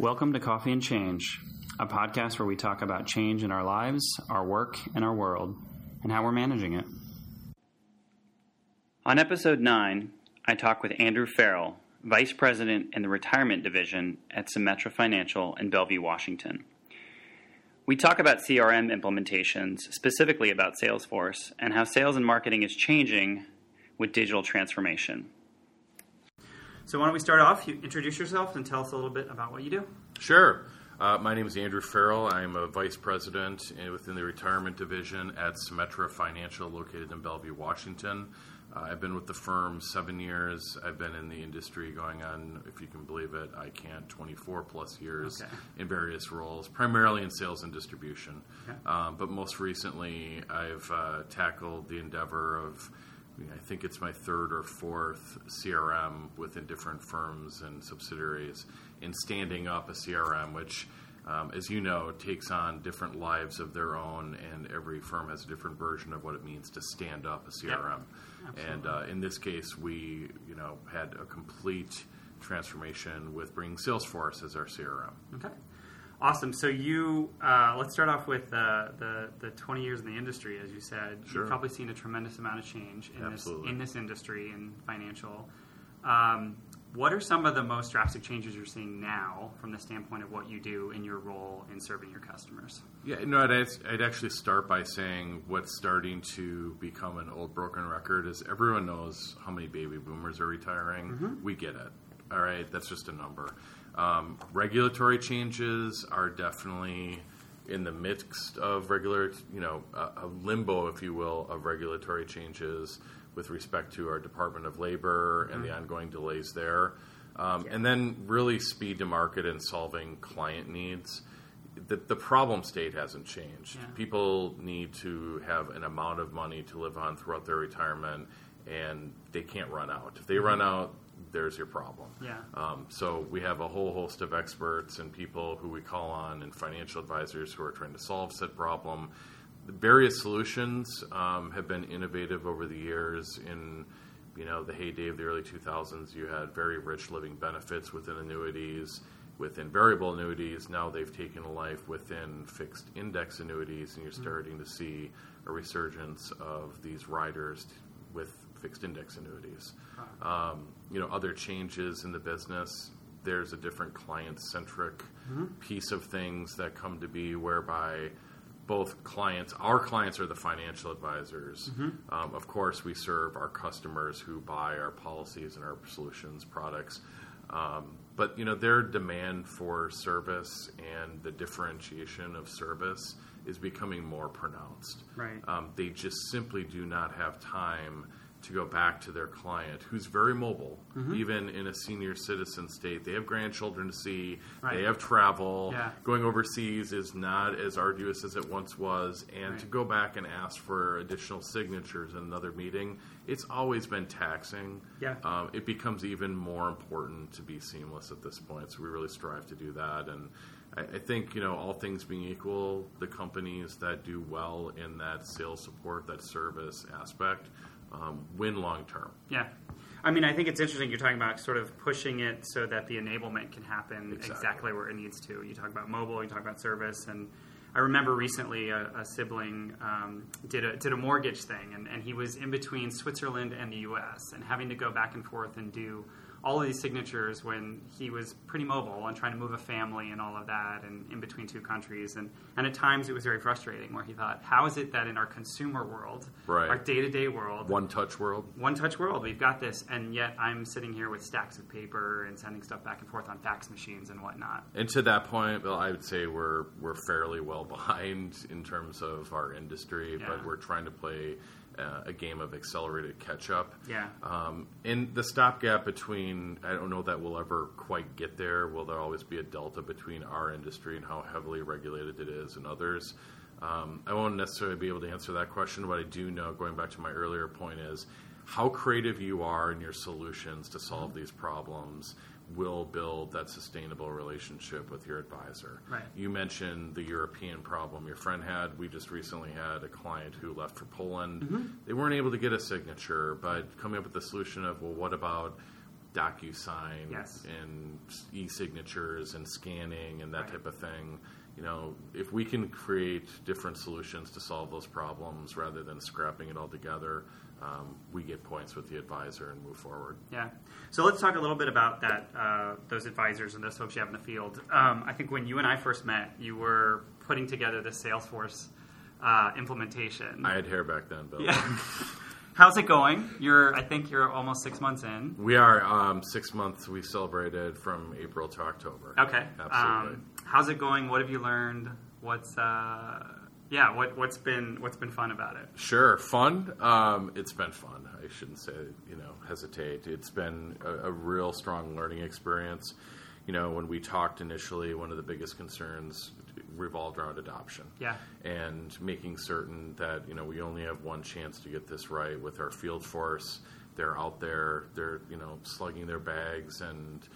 Welcome to Coffee and Change, a podcast where we talk about change in our lives, our work, and our world, and how we're managing it. On episode 9, I talk with Andrew Farrell, Vice President in the Retirement Division at Symetra Financial in Bellevue, Washington. We talk about CRM implementations, specifically about Salesforce, and how sales and marketing is changing with digital transformation. So, why don't we start off? You introduce yourself and tell us a little bit about what you do. Sure. Uh, my name is Andrew Farrell. I'm a vice president within the retirement division at Symetra Financial, located in Bellevue, Washington. Uh, I've been with the firm seven years. I've been in the industry going on, if you can believe it, I can't, 24 plus years Okay. in various roles, primarily in sales and distribution. Okay. Um, but most recently, I've uh, tackled the endeavor of, I think it's my third or fourth CRM within different firms and subsidiaries in standing up a CRM, which, um, as you know, takes on different lives of their own, and every firm has a different version of what it means to stand up a CRM. And uh, in this case, we, you know, had a complete transformation with bringing Salesforce as our CRM. Okay. Awesome. So you, uh, let's start off with uh, the the 20 years in the industry, as you said. Sure. You've probably seen a tremendous amount of change in Absolutely. this in this industry in financial. Um, what are some of the most drastic changes you're seeing now, from the standpoint of what you do in your role in serving your customers? Yeah, no, I'd, I'd actually start by saying what's starting to become an old broken record is everyone knows how many baby boomers are retiring. We get it. All right, that's just a number. Um, regulatory changes are definitely in the midst of regular, you know, a, a limbo, if you will, of regulatory changes with respect to our Department of Labor and the ongoing delays there. Um, And then really speed to market and solving client needs the, the problem state hasn't changed. Yeah. People need to have an amount of money to live on throughout their retirement, and they can't run out. If they run out, there's your problem. Yeah. Um, so we have a whole host of experts and people who we call on, and financial advisors who are trying to solve said problem. The various solutions um, have been innovative over the years. In you know the heyday of the early 2000s, you had very rich living benefits within annuities, within variable annuities. Now they've taken a life within fixed index annuities, and you're starting to see a resurgence of these riders with fixed index annuities. Um, you know, other changes in the business. There's a different client-centric piece of things that come to be, whereby both clients, our clients are the financial advisors. Um, of course, we serve our customers who buy our policies and our solutions products. Um, but you know, their demand for service and the differentiation of service is becoming more pronounced. Right. Um, they just simply do not have time to go back to their client who's very mobile, Mm-hmm. even in a senior citizen state. They have grandchildren to see, Right. they have travel. Yeah. Going overseas is not as arduous as it once was. And to go back and ask for additional signatures in another meeting, it's always been taxing. Yeah. Um, it becomes even more important to be seamless at this point. So we really strive to do that. And I, I think, you know, all things being equal, the companies that do well in that sales support, that service aspect, um, win long term. Yeah. I mean, I think it's interesting you're talking about sort of pushing it so that the enablement can happen Exactly. exactly, where it needs to. You talk about mobile, you talk about service, and I remember recently a, a sibling um, did a did a mortgage thing, and, and he was in between Switzerland and the U.S. and having to go back and forth and do all of these signatures when he was pretty mobile and trying to move a family and all of that, and in between two countries, and and at times it was very frustrating where he thought, how is it that in our consumer world, Right. our day to day world, One touch world. one touch world. We've got this, and yet I'm sitting here with stacks of paper and sending stuff back and forth on fax machines and whatnot. And to that point, well, I would say we're we're fairly well behind in terms of our industry, Yeah. but we're trying to play uh, a game of accelerated catch up. Yeah. Um, and the stopgap between, I don't know that we'll ever quite get there. Will there always be a delta between our industry and how heavily regulated it is and others? Um, I won't necessarily be able to answer that question. What I do know, going back to my earlier point, is how creative you are in your solutions to solve these problems will build that sustainable relationship with your advisor. Right. You mentioned the European problem your friend had. We just recently had a client who left for Poland. Mm-hmm. They weren't able to get a signature, but coming up with the solution of, well, what about DocuSign Yes. and e-signatures and scanning and that Right. type of thing. You know, if we can create different solutions to solve those problems rather than scrapping it all together, um, we get points with the advisor and move forward. Yeah. So let's talk a little bit about that. Uh, those advisors and those folks you have in the field. Um, I think when you and I first met, you were putting together the Salesforce uh, implementation. I had hair back then, Bill. yeah. How's it going? You're. I think you're almost six months in. We are um, six months. We celebrated from April to October. Okay. absolutely. Um, how's it going? What have you learned? What's uh, yeah? What what's been what's been fun about it? Sure, fun. Um, it's been fun. I shouldn't say, you know, hesitate. It's been a, a real strong learning experience. You know, when we talked initially, one of the biggest concerns revolved around adoption. Yeah. And making certain that, you know, we only have one chance to get this right with our field force. They're out there, they're, you know, slugging their bags and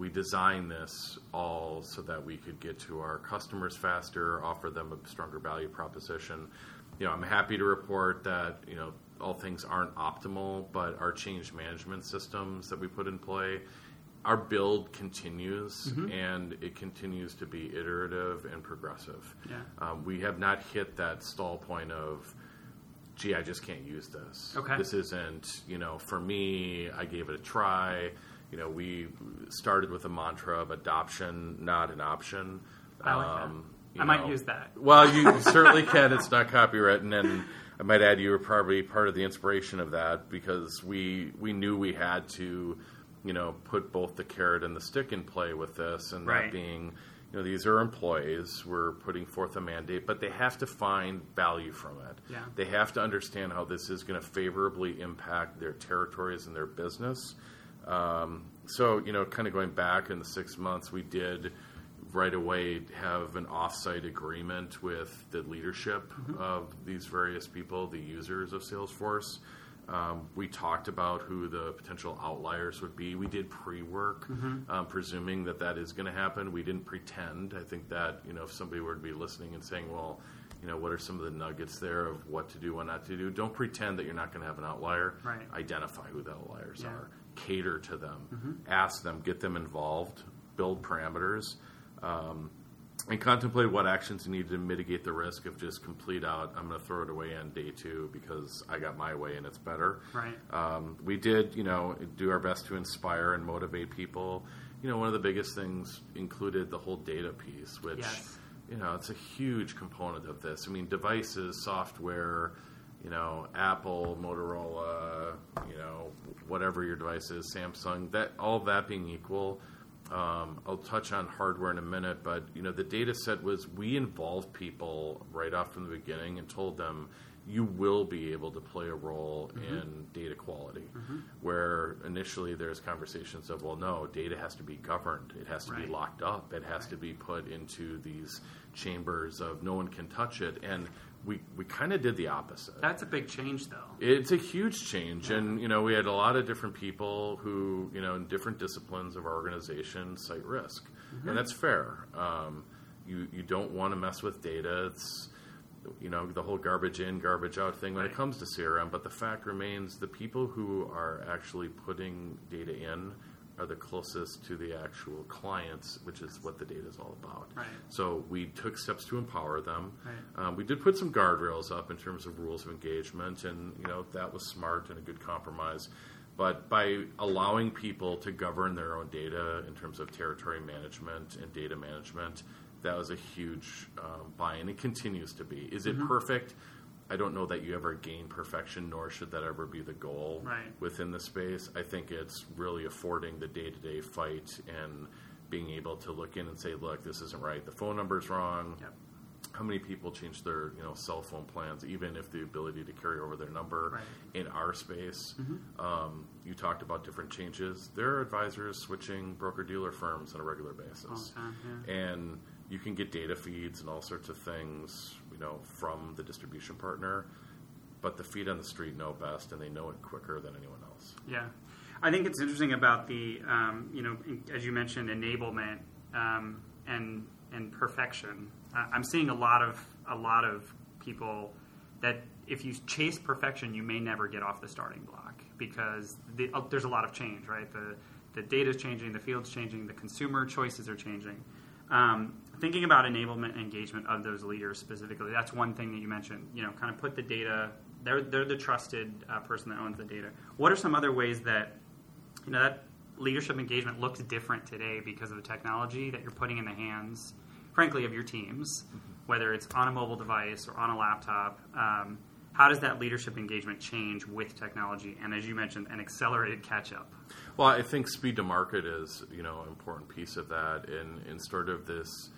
we designed this all so that we could get to our customers faster, offer them a stronger value proposition. You know, I'm happy to report that you know all things aren't optimal, but our change management systems that we put in play, our build continues and it continues to be iterative and progressive. Yeah. Um, we have not hit that stall point of gee, I just can't use this. Okay. This isn't, you know, for me, I gave it a try. You know, we started with a mantra of adoption, not an option. I like that. you I might use that. Well, you certainly can. It's not copywritten, and I might add you were probably part of the inspiration of that because we we knew we had to, you know, put both the carrot and the stick in play with this, and Right. that being, you know, these are employees. We're putting forth a mandate, but they have to find value from it. Yeah. They have to understand how this is going to favorably impact their territories and their business. Um, so, you know, kind of going back in the six months, we did right away have an offsite agreement with the leadership of these various people, the users of Salesforce. Um, we talked about who the potential outliers would be. We did pre-work, um, presuming that that is going to happen. We didn't pretend. I think that you know, if somebody were to be listening and saying, "Well, you know, what are some of the nuggets there of what to do, what not to do?" Don't pretend that you're not going to have an outlier. Right. Identify who the outliers Yeah. are. Cater to them. Ask them. Get them involved. Build parameters. Um, and contemplate what actions you need to mitigate the risk of just complete out. I'm going to throw it away on day two because I got my way and it's better. Right. Um, we did, you know, do our best to inspire and motivate people. You know, one of the biggest things included the whole data piece, which, Yes. you know, it's a huge component of this. I mean, devices, software, you know, Apple, Motorola, you know, whatever your device is, Samsung, that all that being equal. Um, I'll touch on hardware in a minute, but you know the data set was we involved people right off from the beginning and told them you will be able to play a role in data quality. Where initially there's conversations of well, no, data has to be governed, it has to Right. be locked up, it has to be put into these chambers of no one can touch it, and we we kind of did the opposite. That's a big change, though. It's a huge change, and you know we had a lot of different people who you know in different disciplines of our organization cite risk, and that's fair. Um, you you don't want to mess with data. It's you know the whole garbage in, garbage out thing when Right. it comes to CRM. But the fact remains, the people who are actually putting data in are the closest to the actual clients, which is what the data is all about. Right. So we took steps to empower them. Right. Um, we did put some guardrails up in terms of rules of engagement, and you know that was smart and a good compromise. But by allowing people to govern their own data in terms of territory management and data management, that was a huge um, buy-in. It continues to be. Is it perfect? I don't know that you ever gain perfection, nor should that ever be the goal Right. within the space. I think it's really affording the day-to-day fight and being able to look in and say, "Look, this isn't right. The phone number's wrong." Yep. how many people change their you know cell phone plans even if the ability to carry over their number Right. in our space um, you talked about different changes there are advisors switching broker dealer firms on a regular basis time, yeah. and you can get data feeds and all sorts of things know from the distribution partner but the feet on the street know best and they know it quicker than anyone else Yeah, I think it's interesting about the um, you know as you mentioned enablement um, and and perfection. I'm seeing a lot of a lot of people that if you chase perfection, you may never get off the starting block because the, uh, there's a lot of change, right? The the data is changing, the field's changing, the consumer choices are changing. Um, thinking about enablement and engagement of those leaders specifically, that's one thing that you mentioned. You know, kind of put the data. They're they're the trusted uh, person that owns the data. What are some other ways that you know that leadership engagement looks different today because of the technology that you're putting in the hands, frankly, of your teams, whether it's on a mobile device or on a laptop. Um, how does that leadership engagement change with technology and, as you mentioned, an accelerated catch up? Well, I think speed to market is you know an important piece of that, in in sort of this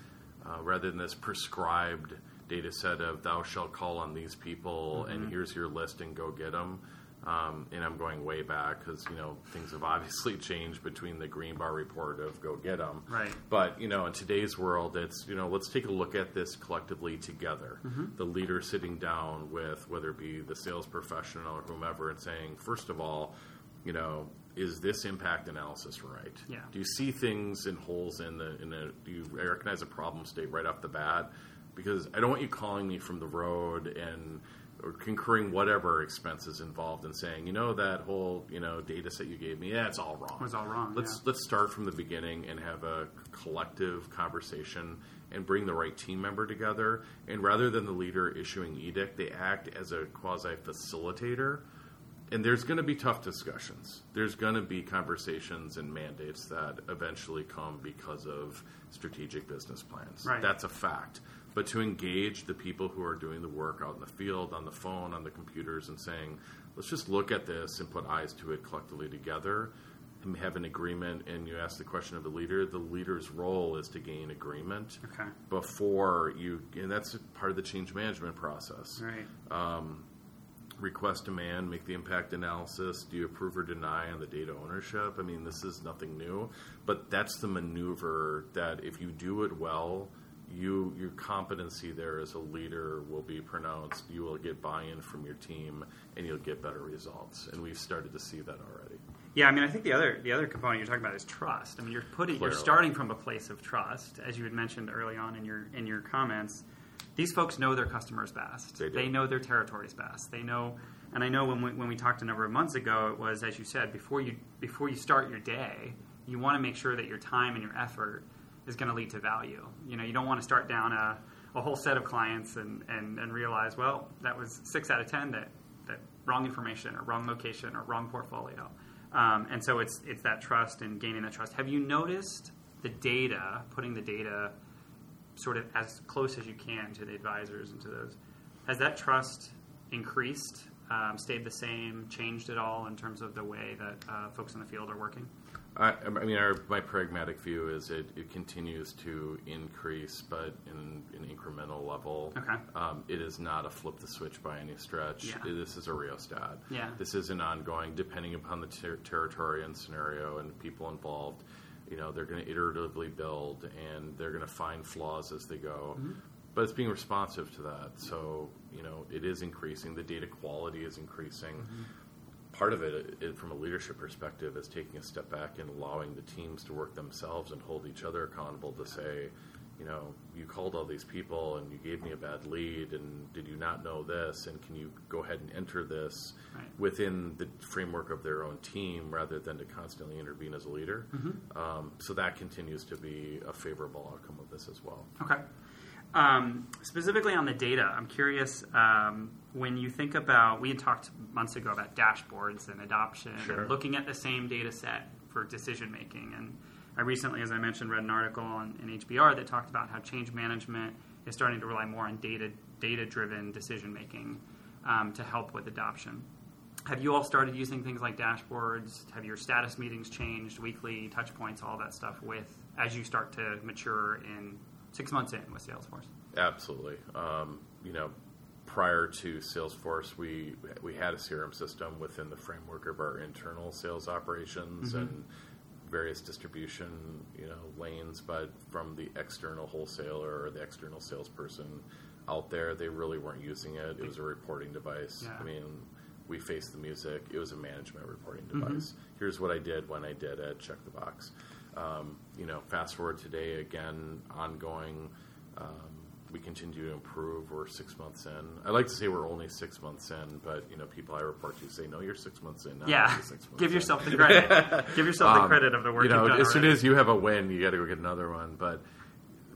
uh, rather than this prescribed data set of thou shalt call on these people mm-hmm. and here's your list and go get them. Um, and I'm going way back because you know things have obviously changed between the Greenbar report of go get them. Right. But you know, in today's world, it's you know let's take a look at this collectively together. Mm-hmm. The leader sitting down with whether it be the sales professional or whomever, and saying, first of all, you know, is this impact analysis right? Yeah. Do you see things and holes in the in the? Do you recognize a problem state right off the bat? Because I don't want you calling me from the road and or concurring whatever expenses involved and saying, you know, that whole you know data set you gave me, yeah, it's all wrong. It's all wrong. Let's yeah. let's start from the beginning and have a collective conversation and bring the right team member together. And rather than the leader issuing edict, they act as a quasi facilitator. And there's going to be tough discussions. There's going to be conversations and mandates that eventually come because of strategic business plans. Right. That's a fact but to engage the people who are doing the work out in the field, on the phone, on the computers, and saying, let's just look at this and put eyes to it collectively together and have an agreement. And you ask the question of the leader. The leader's role is to gain agreement okay. before you, and that's part of the change management process. Right. Um, request demand, make the impact analysis. Do you approve or deny on the data ownership? I mean, this is nothing new, but that's the maneuver that if you do it well you your competency there as a leader will be pronounced. You will get buy-in from your team, and you'll get better results. And we've started to see that already. Yeah, I mean, I think the other the other component you're talking about is trust. I mean, you're putting Clearly. you're starting from a place of trust, as you had mentioned early on in your in your comments. These folks know their customers best. They, they know their territories best. They know, and I know when we, when we talked a number of months ago, it was as you said before you before you start your day, you want to make sure that your time and your effort is going to lead to value. You know, you don't want to start down a, a whole set of clients and, and, and realize, well, that was six out of ten that, that wrong information or wrong location or wrong portfolio. Um, and so it's it's that trust and gaining that trust. Have you noticed the data, putting the data sort of as close as you can to the advisors and to those? Has that trust increased, um, stayed the same, changed at all in terms of the way that uh, folks in the field are working? I, I mean, our, my pragmatic view is it, it continues to increase, but in an incremental level. Okay. Um, it is not a flip the switch by any stretch. Yeah. This is a rheostat. Yeah. This is an ongoing, depending upon the ter- territory and scenario and people involved. You know, they're going to iteratively build and they're going to find flaws as they go. Mm-hmm. But it's being responsive to that. So, you know, it is increasing. The data quality is increasing. Mm-hmm part of it, it, from a leadership perspective, is taking a step back and allowing the teams to work themselves and hold each other accountable to say, you know, you called all these people and you gave me a bad lead, and did you not know this? And can you go ahead and enter this right. within the framework of their own team rather than to constantly intervene as a leader? Mm-hmm. Um, so that continues to be a favorable outcome of this as well. Okay. Um, specifically on the data, I'm curious um, when you think about, we had talked months ago about dashboards and adoption sure. and looking at the same data set for decision making. And I recently, as I mentioned, read an article on, in HBR that talked about how change management is starting to rely more on data data driven decision making um, to help with adoption. Have you all started using things like dashboards? Have your status meetings changed, weekly touch points, all that stuff with as you start to mature in six months in with Salesforce? Absolutely. Um, you know, prior to Salesforce, we we had a CRM system within the framework of our internal sales operations mm-hmm. and various distribution you know lanes. But from the external wholesaler or the external salesperson out there, they really weren't using it. It was a reporting device. Yeah. I mean. We faced the music. It was a management reporting mm-hmm. device. Mm-hmm. Here's what I did when I did it. Check the box. Um, you know, fast forward today again, ongoing. Um, we continue to improve. We're six months in. I like to say we're only six months in, but you know, people I report to say, "No, you're six months in." Now. Yeah, six months give in." yourself the credit. give yourself the Um, credit of the work You know, you've done as soon as you have a win, you got to go get another one. But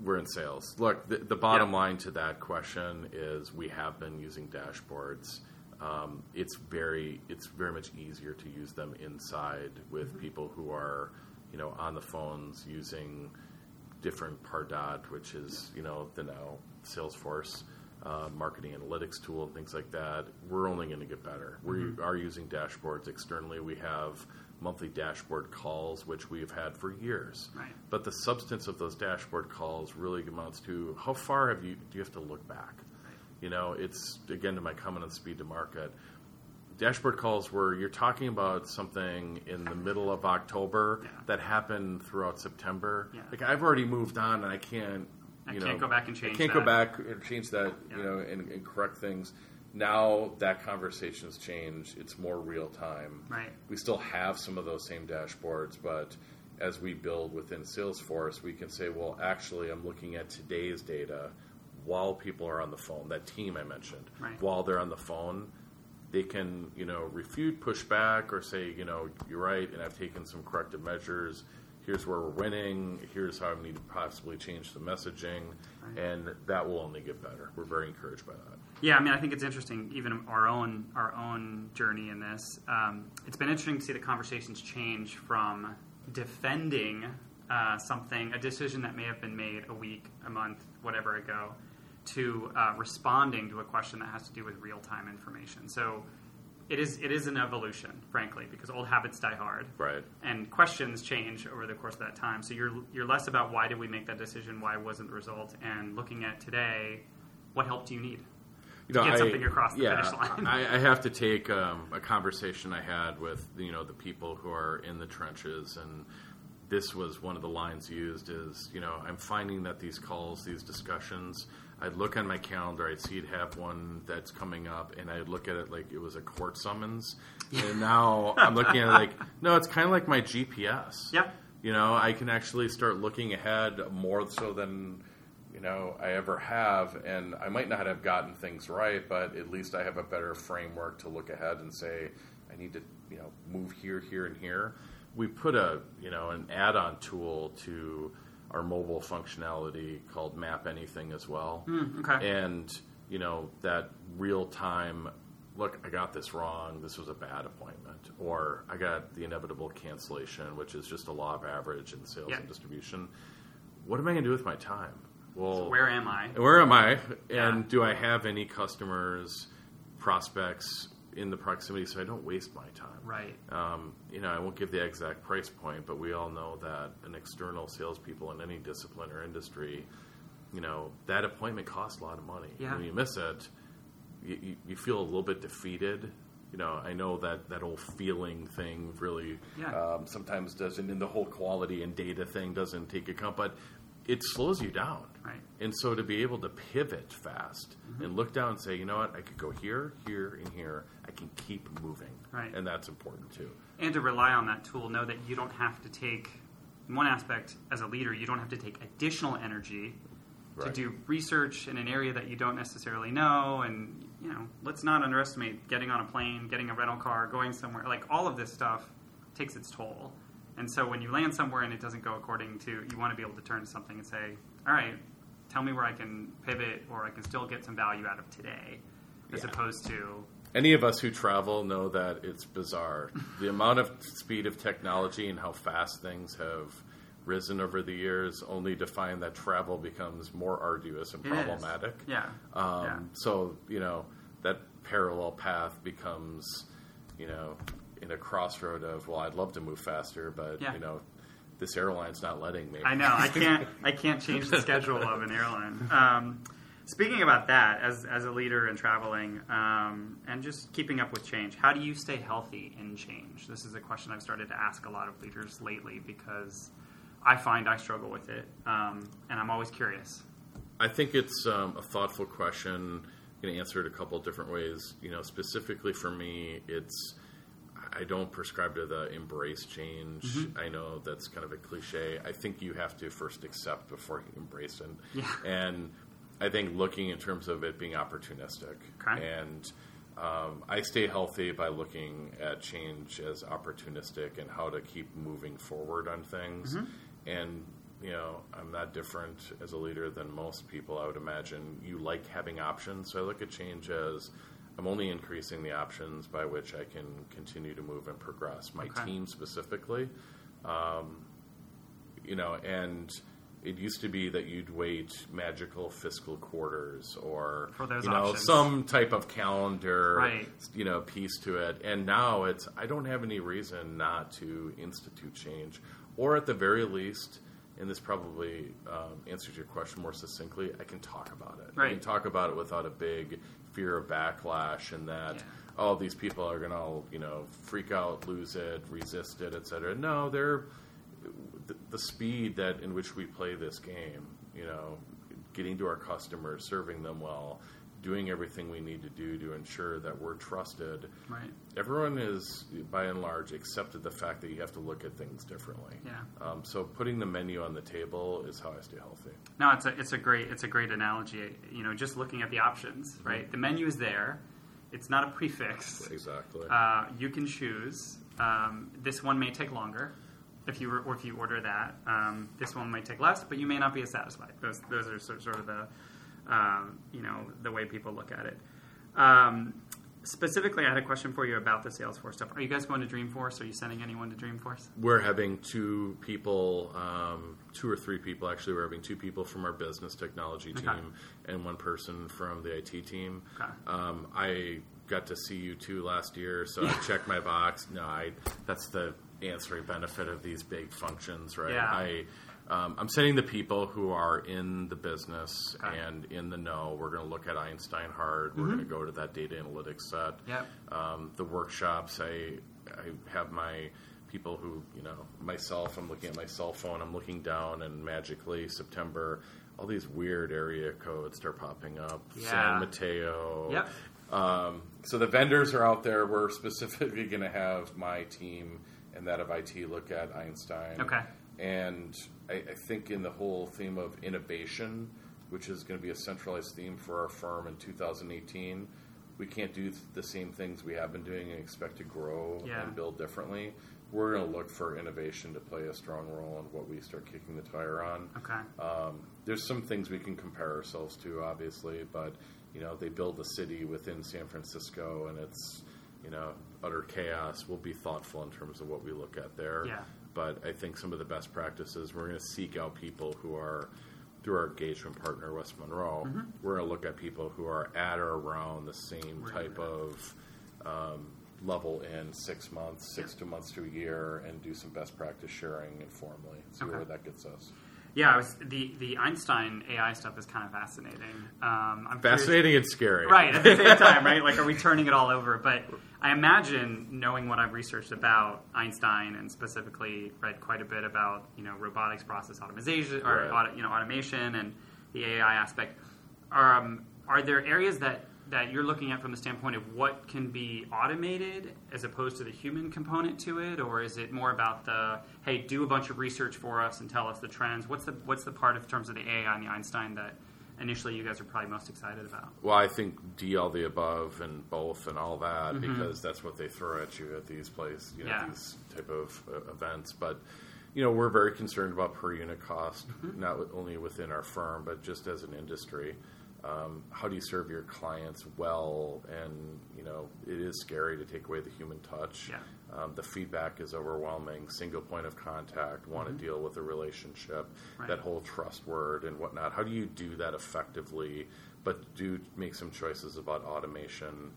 we're in sales. Look, the, the bottom Yeah. line to that question is we have been using dashboards. Um, it's very it's very much easier to use them inside with Mm-hmm. people who are you know on the phones using different Pardot, which is you know the now Salesforce uh, marketing analytics tool and things like that. We're only going to get better. Mm-hmm. We are using dashboards externally. We have monthly dashboard calls, which we've had for years. Right. But the substance of those dashboard calls really amounts to how far have you do you have to look back? You know, it's again to my comment on speed to market. Dashboard calls where you're talking about something in the middle of October Yeah. that happened throughout September. Yeah. Like I've already moved on and I can't I you can't know, go back and change I can't that. go back and change that, Yeah. you know, and, and correct things. Now that conversation's changed. It's more real time. Right. We still have some of those same dashboards, but as we build within Salesforce, we can say, well, actually, I'm looking at today's data while people are on the phone. That team I mentioned, Right. while they're on the phone, they can, you know, refute, push back, or say, you know, you're right, and I've taken some corrective measures. Here's where we're winning. Here's how I need to possibly change the messaging, and that will only get better. We're very encouraged by that. Yeah, I mean, I think it's interesting. Even our own our own journey in this, um, it's been interesting to see the conversations change from defending uh, something, a decision that may have been made a week, a month, whatever ago, to uh, responding to a question that has to do with real time information. So it is it is an evolution, frankly, because old habits die hard. Right. and questions change over the course of that time. So you're you're less about why did we make that decision, why wasn't the result, and looking at today, what help do you need? you to get something across the yeah, finish line. I, I have to take um, a conversation I had with you know the people who are in the trenches, and this was one of the lines used is you know I'm finding that these calls, these discussions, I'd look on my calendar, I'd see it have one that's coming up, and I'd look at it like it was a court summons, and now I'm looking at it like no, it's kind of like my GPS. Yep. You know, I can actually start looking ahead more so than you know I ever have, and I might not have gotten things right, but at least I have a better framework to look ahead and say I need to you know move here, here, and here. We put a you know an add-on tool to our mobile functionality called Map Anything as well, mm, okay. and you know that real time. Look, I got this wrong. This was a bad appointment, or I got the inevitable cancellation, which is just a law of average in sales Yeah. and distribution. What am I going to do with my time? Well, Where am I? where am I? Yeah. And do I have any customers, prospects in the proximity so I don't waste my time? Right. Um, you know, I won't give the exact price point, but we all know that an external salespeople in any discipline or industry, you know, that appointment costs a lot of money. Yeah. When you miss it, you, you, feel a little bit defeated. You know, I know that that whole feeling thing really Yeah. um, sometimes doesn't, and the whole quality and data thing doesn't take account, but it slows you down. Right. And so to be able to pivot fast mm-hmm. and look down and say, you know what, I could go here, here, and here. I can keep moving. Right. And that's important too. And to rely on that tool, know that you don't have to take, in one aspect, as a leader, you don't have to take additional energy to do research in an area that you don't necessarily know. And, you know, let's not underestimate getting on a plane, getting a rental car, going somewhere. Like, all of this stuff takes its toll. And so when you land somewhere and it doesn't go according to, you want to be able to turn to something and say, all right, tell me where I can pivot or I can still get some value out of today, as Yeah. opposed to, Any of us who travel know that it's bizarre. the amount of speed of technology and how fast things have risen over the years, only to find that travel becomes more arduous and It is. problematic. yeah. Um, yeah. So you know that parallel path becomes, you know, in a crossroad of well, I'd love to move faster, but Yeah. you know, this airline's not letting me. I know. I can't. I can't change the schedule of an airline. Um, speaking about that, as as a leader in traveling um, and just keeping up with change, how do you stay healthy in change? This is a question I've started to ask a lot of leaders lately because I find I struggle with it, um, and I'm always curious. I think it's um, a thoughtful question. I'm going to answer it a couple of different ways. You know, specifically for me, it's I don't prescribe to the embrace change. Mm-hmm. I know that's kind of a cliche. I think you have to first accept before you embrace it. Yeah. And I think looking in terms of it being opportunistic. Okay. And um, I stay healthy by looking at change as opportunistic and how to keep moving forward on things. And, you know, I'm not different as a leader than most people, I would imagine. You like having options. So I look at change as I'm only increasing the options by which I can continue to move and progress. My Okay. team specifically, um, you know, and it used to be that you'd wait magical fiscal quarters or you know options. some type of calendar Right. you know piece to it. And now it's I don't have any reason not to institute change, or at the very least. And this probably um, answers your question more succinctly. I can talk about it. I can talk about it without a big fear of backlash and that Yeah. oh these people are going to you know freak out, lose it, resist it, etc. No, they're the, the speed that in which we play this game. You know, getting to our customers, serving them well, doing everything we need to do to ensure that we're trusted. Right. Everyone is, by and large, accepted the fact that you have to look at things differently. Yeah. Um, so putting the menu on the table is how I stay healthy. No, it's a it's a great it's a great analogy. You know, just looking at the options, right? The menu is there. It's not a prix fixe. Exactly. Uh, you can choose. Um, this one may take longer if you or if you order that. Um, this one might take less, but you may not be as satisfied. Those those are sort sort of the um, you know the way people look at it. Um, specifically, I had a question for you about the Salesforce stuff. Are you guys going to Dreamforce? Are you sending anyone to Dreamforce? We're having two people, um, two or three people actually. We're having two people from our business technology team Okay. and one person from the IT team. Okay. Um, I got to see you two last year, so I checked my box. No, I, that's the ancillary benefit of these big functions, right? Yeah. I, um, I'm sending the people who are in the business Okay. and in the know. We're going to look at Einstein hard. We're going to go to that data analytics set Yep. um, the workshops. I I have my people who you know myself. I'm looking at my cell phone. I'm looking down, and magically September, all these weird area codes start popping up. Yeah. San Mateo. Yep. Um, so the vendors are out there. We're specifically going to have my team and that of IT look at Einstein. Okay. And I, I think in the whole theme of innovation, which is going to be a centralized theme for our firm in 2018, we can't do th- the same things we have been doing and expect to grow Yeah. and build differently. We're going to look for innovation to play a strong role in what we start kicking the tire on. Okay. Um, there's some things we can compare ourselves to, obviously, but you know they build a city within San Francisco, and it's you know utter chaos. We'll be thoughtful in terms of what we look at there. Yeah. But I think some of the best practices we're going to seek out people who are through our engagement partner West Monroe. We're going to look at people who are at or around the same type of um, level in six months, six Yeah. two months to a year, and do some best practice sharing informally. See Okay. where that gets us. Yeah, I was, the the Einstein AI stuff is kind of fascinating. Um, I'm curious- Fascinating and scary. right at the same time, right? Like, are we turning it all over? But I imagine, knowing what I've researched about Einstein and specifically read quite a bit about you know robotics process automation or Right. auto, you know automation and the AI aspect. Um, are there areas that that you're looking at from the standpoint of what can be automated as opposed to the human component to it, or is it more about the hey, do a bunch of research for us and tell us the trends? What's the what's the part of terms of the AI and the Einstein that initially you guys are probably most excited about? Well, I think D all the above and both and all that because that's what they throw at you at these places, you know, Yeah. these type of uh, events. But you know, we're very concerned about per unit cost, not only within our firm, but just as an industry. Um, how do you serve your clients well? And you know, it is scary to take away the human touch. Yeah. Um, the feedback is overwhelming. Single point of contact. Want to deal with a relationship. Right. That whole trust word and whatnot. How do you do that effectively? But do make some choices about automation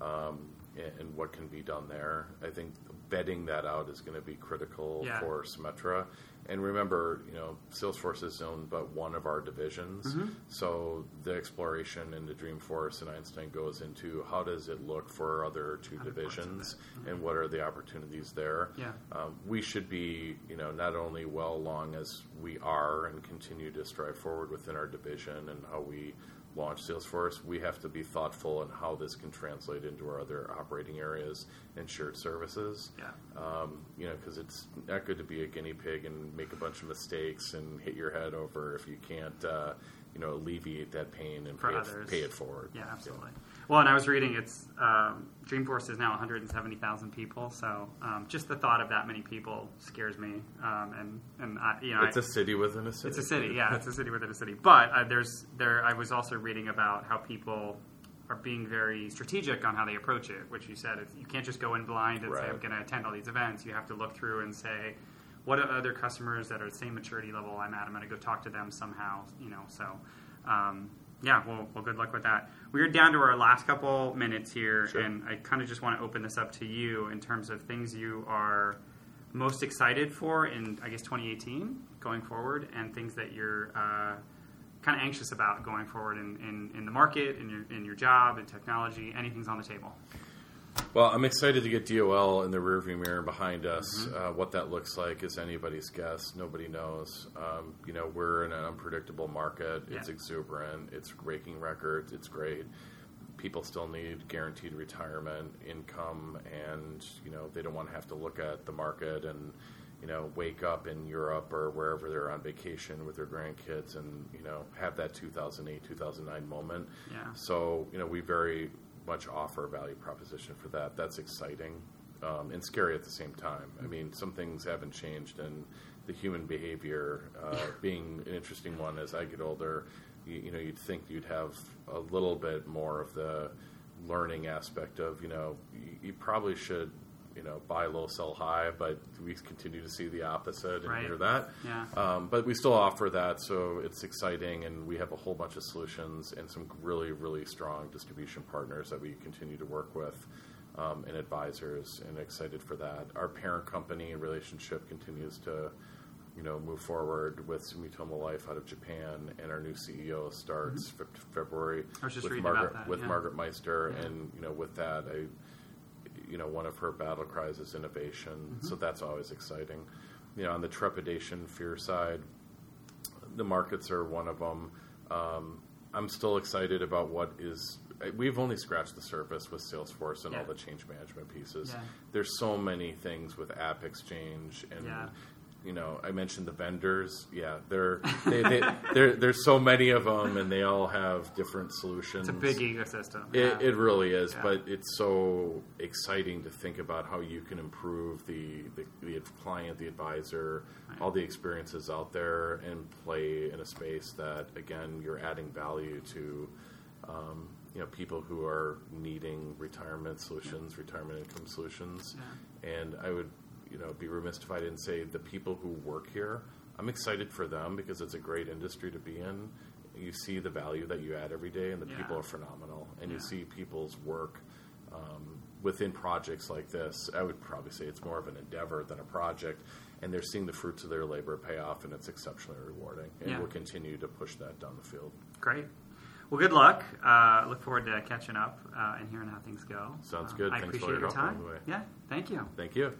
um, and, and what can be done there. I think bedding that out is going to be critical Yeah. for Symetra. And remember, you know, Salesforce is owned but one of our divisions. Mm-hmm. So the exploration into Dreamforce and Einstein goes into how does it look for other two Other divisions and what are the opportunities there. Yeah. Um, we should be, you know, not only well along as we are and continue to strive forward within our division and how we launch Salesforce, we have to be thoughtful in how this can translate into our other operating areas and shared services. Yeah. Um, you know, because it's not good to be a guinea pig and make a bunch of mistakes and hit your head over if you can't uh, you know alleviate that pain and For pay others. it, pay it forward. Yeah, absolutely. Well, and I was reading it's um, Dreamforce is now 170,000 people, so um, just the thought of that many people scares me. Um, and and I, you know, It's I- a city within a city. It's a city, yeah. It's a city within a city. But uh, there's there. I was also reading about how people are being very strategic on how they approach it. Which you said, it's, you can't just go in blind and say I'm going to attend all these events. You have to look through and say, what are other customers that are the same maturity level I'm at? I'm going to go talk to them somehow. You know, so. Um, yeah, well, well, good luck with that. We're down to our last couple minutes here, Sure. and I kind of just want to open this up to you in terms of things you are most excited for in I guess 2018 going forward, and things that you're uh, kind of anxious about going forward in, in, in the market, in your in your job, in technology. Anything's on the table. Well, I'm excited to get DOL in the rearview mirror behind us. Uh, what that looks like is anybody's guess. Nobody knows. Um, you know, we're in an unpredictable market. It's exuberant. It's breaking records. It's great. People still need guaranteed retirement income, and you know they don't want to have to look at the market and you know wake up in Europe or wherever they're on vacation with their grandkids and you know have that 2008 2009 moment. Yeah. So you know we very much offer value proposition for that. That's exciting um, and scary at the same time. I mean, some things haven't changed, and the human behavior uh, being an interesting one as I get older. You, you know, you'd think you'd have a little bit more of the learning aspect of you know you, you probably should you know buy low, sell high, but we continue to see the opposite and Right. hear that. Yeah. Um, but we still offer that, so it's exciting, and we have a whole bunch of solutions and some really, really strong distribution partners that we continue to work with um, and advisors, and excited for that. Our parent company relationship continues to, you know, move forward with Sumitomo Life out of Japan, and our new CEO starts February Mm-hmm. Just with Margaret that, with yeah. Margaret Meister, Yeah. and you know, with that, I you know, one of her battle cries is innovation. Mm-hmm. So that's always exciting. You know, on the trepidation, fear side, the markets are one of them. Um, I'm still excited about what is. We've only scratched the surface with Salesforce and Yeah. all the change management pieces. Yeah. There's so many things with App Exchange and. Yeah. You know, I mentioned the vendors. Yeah, they're, they, they, they're, there's so many of them, and they all have different solutions. It's a big ecosystem. It, yeah. it really is, Yeah. but it's so exciting to think about how you can improve the, the, the client, the advisor, all the experiences out there, and play in a space that, again, you're adding value to. Um, you know, people who are needing retirement solutions, retirement income solutions, and I would, you know, be remiss if I didn't say the people who work here. I'm excited for them because it's a great industry to be in. You see the value that you add every day, and the Yeah. people are phenomenal, and you see people's work um, within projects like this. I would probably say it's more of an endeavor than a project, and they're seeing the fruits of their labor pay off, and it's exceptionally rewarding. And Yeah. we'll continue to push that down the field. Great. Well, good luck. Uh, look forward to catching up uh, and hearing how things go. Sounds Uh, good. I Thanks for appreciate your time. Yeah, thank you. Thank you.